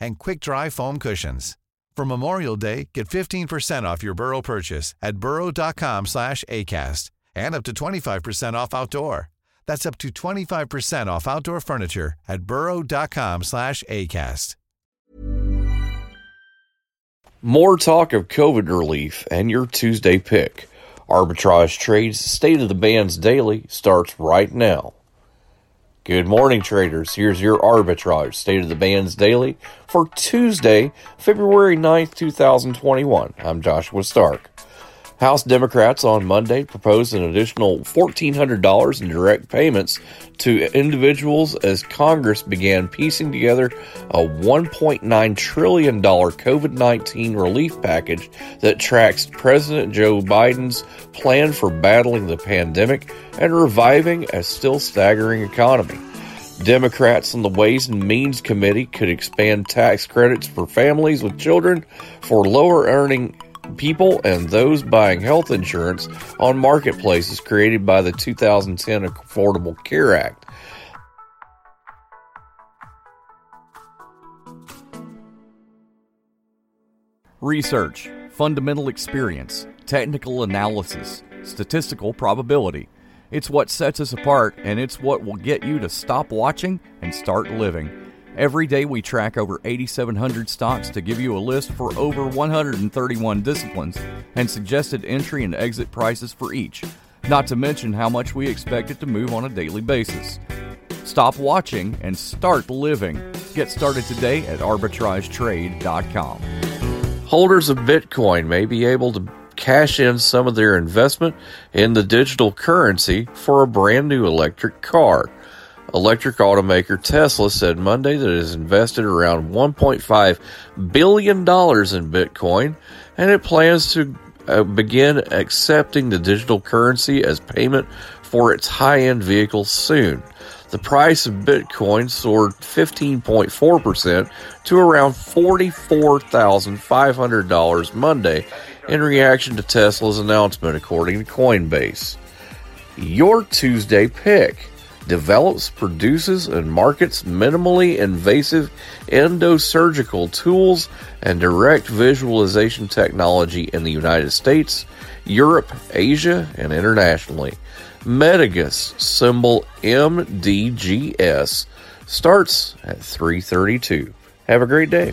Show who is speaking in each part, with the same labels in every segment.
Speaker 1: and quick-dry foam cushions. For Memorial Day, get 15% off your Burrow purchase at burrow.com slash ACAST and up to 25% off outdoor. That's up to 25% off outdoor furniture at burrow.com slash ACAST.
Speaker 2: More talk of COVID relief and your Tuesday pick. Arbitrage Trades State of the Bands Daily starts right now. Good morning, traders. Here's your arbitrage state of the bands daily for Tuesday, February 9th, 2021. I'm Joshua Stark. House Democrats on Monday proposed an additional $1,400 in direct payments to individuals as Congress began piecing together a $1.9 trillion COVID 19 relief package that tracks President Joe Biden's plan for battling the pandemic and reviving a still staggering economy. Democrats on the Ways and Means Committee could expand tax credits for families with children for lower earning people and those buying health insurance on marketplaces created by the 2010 Affordable Care Act.
Speaker 3: Research, fundamental experience, technical analysis, statistical probability. It's what sets us apart, and it's what will get you to stop watching and start living. Every day we track over 8,700 stocks to give you a list for over 131 disciplines and suggested entry and exit prices for each, not to mention how much we expect it to move on a daily basis. Stop watching and start living. Get started today at arbitragetrade.com.
Speaker 2: Holders of Bitcoin may be able to cash in some of their investment in the digital currency for a brand new electric car. Electric automaker Tesla said Monday that it has invested around $1.5 billion in Bitcoin and it plans to uh, begin accepting the digital currency as payment for its high end vehicles soon. The price of Bitcoin soared 15.4% to around $44,500 Monday in reaction to Tesla's announcement, according to Coinbase. Your Tuesday pick develops, produces, and markets minimally invasive endosurgical tools and direct visualization technology in the United States, Europe, Asia, and internationally. Medigus, symbol MDGS, starts at 332. Have a great day.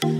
Speaker 4: Thank you.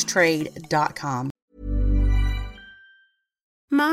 Speaker 5: arbitragetrade.com.